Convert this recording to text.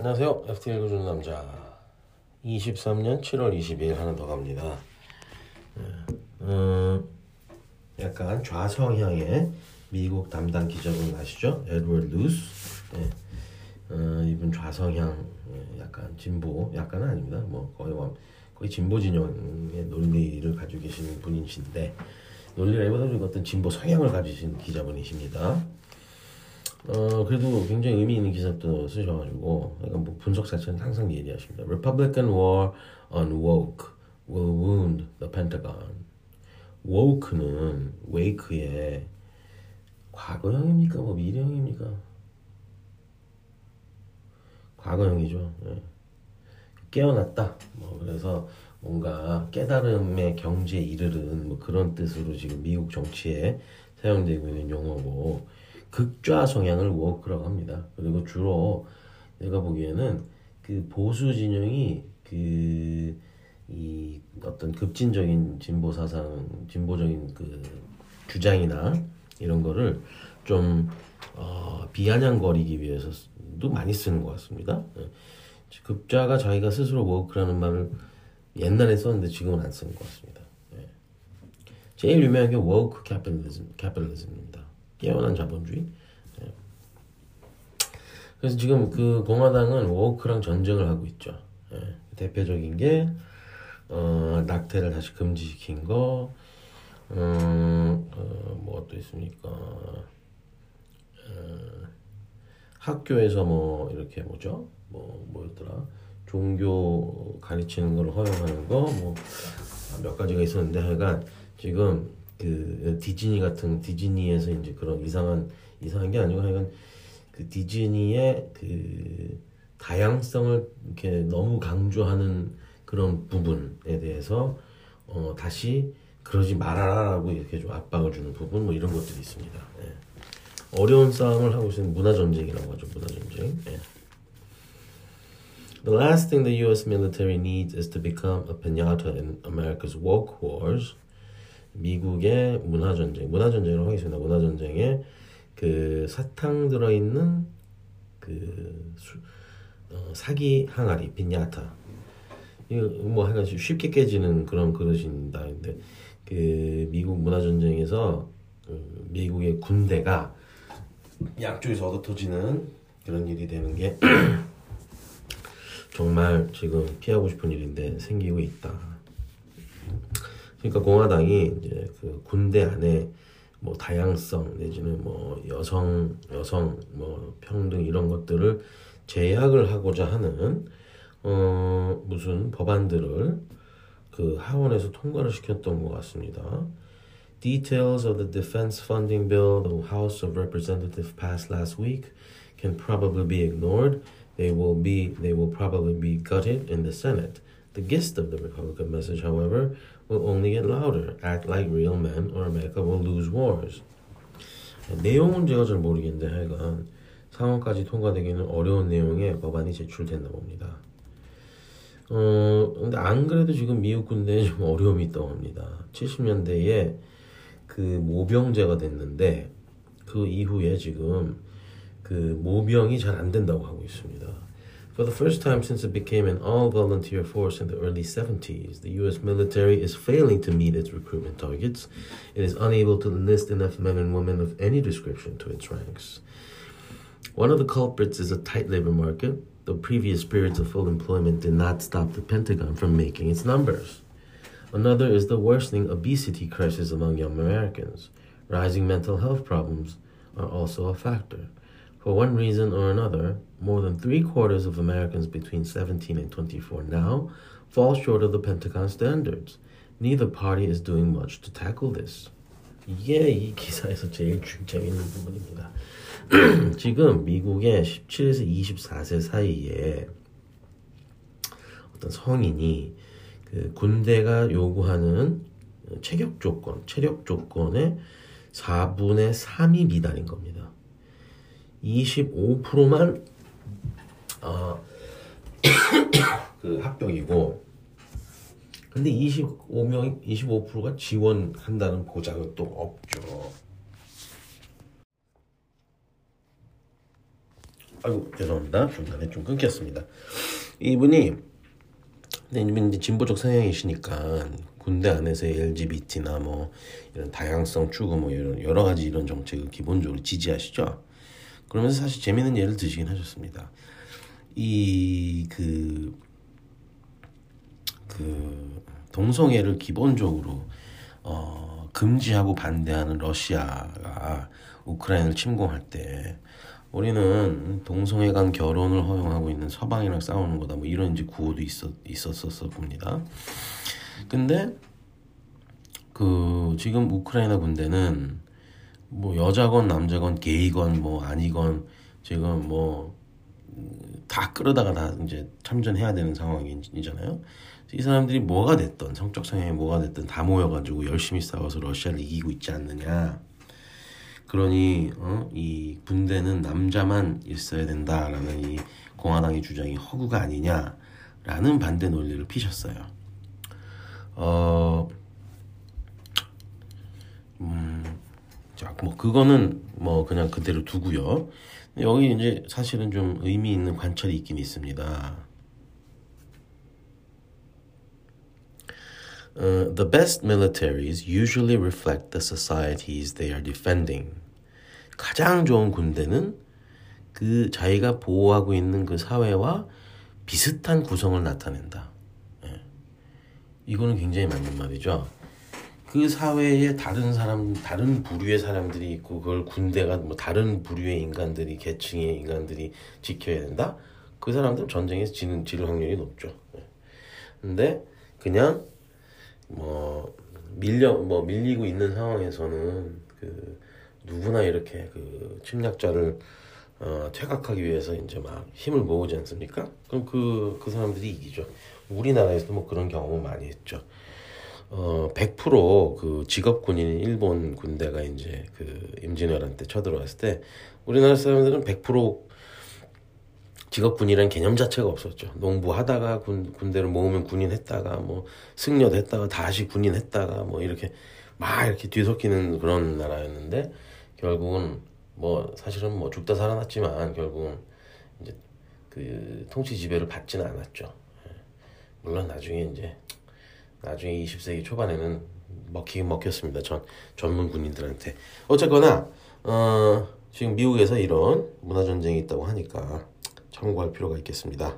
안녕하세요. FT 읽어주는 남자. 23년 7월 22일 하나 더 갑니다. 음, 약간 좌성향의 미국 담당 기자분 아시죠? 에드워드 루스. 네. 어, 이분 좌성향, 약간 진보, 약간은 아닙니다. 뭐 거의 거의 진보 진영의 논리를 가지고 계시는 분이신데 논리라기보다 어떤 진보 성향을 가지신 기자분이십니다. 어 그래도 굉장히 의미 있는 기사도 쓰셔가지고 그러니까 뭐 분석 자체는 항상 예리하십니다. Republican war on woke will wound the Pentagon. woke는 wake의 과거형입니까? 뭐 미래형입니까? 과거형이죠. 예. 깨어났다. 뭐 그래서 뭔가 깨달음의 경지에 이르는 뭐 그런 뜻으로 지금 미국 정치에 사용되고 있는 용어고 극좌 성향을 워크라고 합니다. 그리고 주로 내가 보기에는 그 보수 진영이 그 이 어떤 급진적인 진보 사상, 진보적인 그 주장이나 이런 거를 좀 어, 비아냥거리기 위해서도 많이 쓰는 것 같습니다. 예. 급자가 자기가 스스로 워크라는 말을 옛날에 썼는데 지금은 안 쓰는 것 같습니다. 예. 제일 유명한 게 woke capitalism, capitalism입니다. 깨어난 자본주의. 예. 그래서 지금 그 공화당은 woke랑 전쟁을 하고 있죠. 예. 대표적인 게 어, 낙태를 다시 금지시킨 거, 음, 어, 뭐또 있습니까? 어, 학교에서 뭐 이렇게 뭐죠? 뭐 뭐였더라? 종교 가르치는 걸 허용하는 거 뭐 몇 가지가 있었는데 하여간 지금 그 디즈니 같은 디즈니에서 이제 그런 이상한 이상한 게 아니고 하여간 그 디즈니의 그 다양성을 이렇게 너무 강조하는 그런 부분에 대해서 어 다시 그러지 말아라라고 이렇게 좀 압박을 주는 부분 뭐 이런 것들이 있습니다. 예. 어려운 싸움을 하고 있는 문화 전쟁이라고 하죠. 문화 전쟁. 예. The last thing the U.S. military needs is to become a pinata in America's woke wars. 미국의 문화 전쟁, 문화 전쟁을 하겠습니다. 문화 전쟁에 그 사탕 들어 있는 그 수, 어, 사기 항아리 빈야타. 이거 뭐 하여간 쉽게 깨지는 그런 그릇입니다. 근데 그 미국 문화 전쟁에서 그 미국의 군대가 양쪽에서 얻어 터지는 그런 일이 되는 게 정말 지금 피하고 싶은 일인데 생기고 있다. 그러니까 공화당이 이제 그 군대 안에 뭐 다양성 내지는 뭐 여성 여성 뭐 평등 이런 것들을 제약을 하고자 하는 어 무슨 법안들을 그 하원에서 통과를 시켰던 것 같습니다. Details of the defense funding bill the House of Representatives passed last week can probably be ignored. They will be they will probably be gutted in the Senate. The gist of the Republican message, however, will only get louder. Act like real men or America will lose wars. 내용은 제가 잘 모르겠는데 하여간 상원까지 통과되기는 어려운 내용의 법안이 제출됐나 봅니다. 어, 근데 안 그래도 지금 미국 군대에 좀 어려움이 있다고 합니다. 70년대에 그 모병제가 됐는데 그 이후에 지금 그 모병이 잘 안 된다고 하고 있습니다. For the first time since it became an all-volunteer force in the early 70s, the U.S. military is failing to meet its recruitment targets. It is unable to enlist enough men and women of any description to its ranks. One of the culprits is a tight labor market. The previous periods of full employment did not stop the Pentagon from making its numbers. Another is the worsening obesity crisis among young Americans. Rising mental health problems are also a factor. For one reason or another, more than three quarters of Americans between 17 and 24 now fall short of the Pentagon standards. Neither party is doing much to tackle this. 이게 이 기사에서 제일 재밌는 부분입니다. 지금 미국의 17에서 24세 사이에 어떤 성인이 그 군대가 요구하는 체격 조건, 체력 조건의 4분의 3이 미달인 겁니다. 25%만 어, 그 합격이고 근데 25명 25%가 지원한다는 보장은 또 없죠. 아이고 죄송합니다 중간에 좀 끊겼습니다. 이분이 근데 이제 진보 적 성향이시니까 군대 안에서의 LGBT나 뭐 이런 다양성 추구 뭐 이런 여러 가지 이런 정책을 기본적으로 지지하시죠. 그러면서 사실 재미있는 예를 드시긴 하셨습니다. 이 그 그 동성애를 기본적으로 어, 금지하고 반대하는 러시아가 우크라이나를 침공할 때 우리는 동성애 간 결혼을 허용하고 있는 서방이랑 싸우는 거다 뭐 이런 이제 구호도 있었 있었었어 봅니다. 근데 그 지금 우크라이나 군대는 뭐 여자건 남자건 게이건 뭐 아니건 지금 뭐 다 끌어다가 다 이제 참전해야 되는 상황이잖아요. 이 사람들이 뭐가 됐던 성적 성향이 뭐가 됐든 다 모여가지고 열심히 싸워서 러시아를 이기고 있지 않느냐. 그러니 어? 이 군대는 남자만 있어야 된다라는 이 공화당의 주장이 허구가 아니냐라는 반대 논리를 피셨어요. 어, 음, 자, 뭐 그거는 뭐 그냥 그대로 두고요. 여기 이제 사실은 좀 의미 있는 관찰이 있긴 있습니다. Uh, the best militaries usually reflect the societies they are defending. 가장 좋은 군대는 그 자기가 보호하고 있는 그 사회와 비슷한 구성을 나타낸다. 예. 이거는 굉장히 맞는 말이죠. 그 사회에 다른 사람, 다른 부류의 사람들이 있고 그걸 군대가 뭐 다른 부류의 인간들이 계층의 인간들이 지켜야 된다. 그 사람들 전쟁에서 지는 질 확률이 높죠. 예. 근데 그냥 뭐 밀려 뭐 밀리고 있는 상황에서는 그 누구나 이렇게 그 침략자를 어, 퇴각하기 위해서 이제 막 힘을 모으지 않습니까? 그럼 그, 그 사람들이 이기죠. 우리나라에서도 뭐 그런 경험을 많이 했죠. 어, 100%그 직업 군인 일본 군대가 이제 그 임진왜란 때 쳐들어왔을 때 우리나라 사람들은 100% 직업 군이라는 개념 자체가 없었죠. 농부하다가 군, 군대를 모으면 군인 했다가 뭐 승려 됐다가 다시 군인 했다가 뭐 이렇게 막 이렇게 뒤섞이는 그런 나라였는데 결국은 뭐 사실은 뭐 죽다 살아났지만 결국은 이제 그 통치 지배를 받지는 않았죠. 예. 물론 나중에 이제 나중에 20세기 초반에는 먹히긴 먹혔습니다. 전 전문 군인들한테 어쨌거나 어 지금 미국에서 이런 문화 전쟁이 있다고 하니까 참고할 필요가 있겠습니다.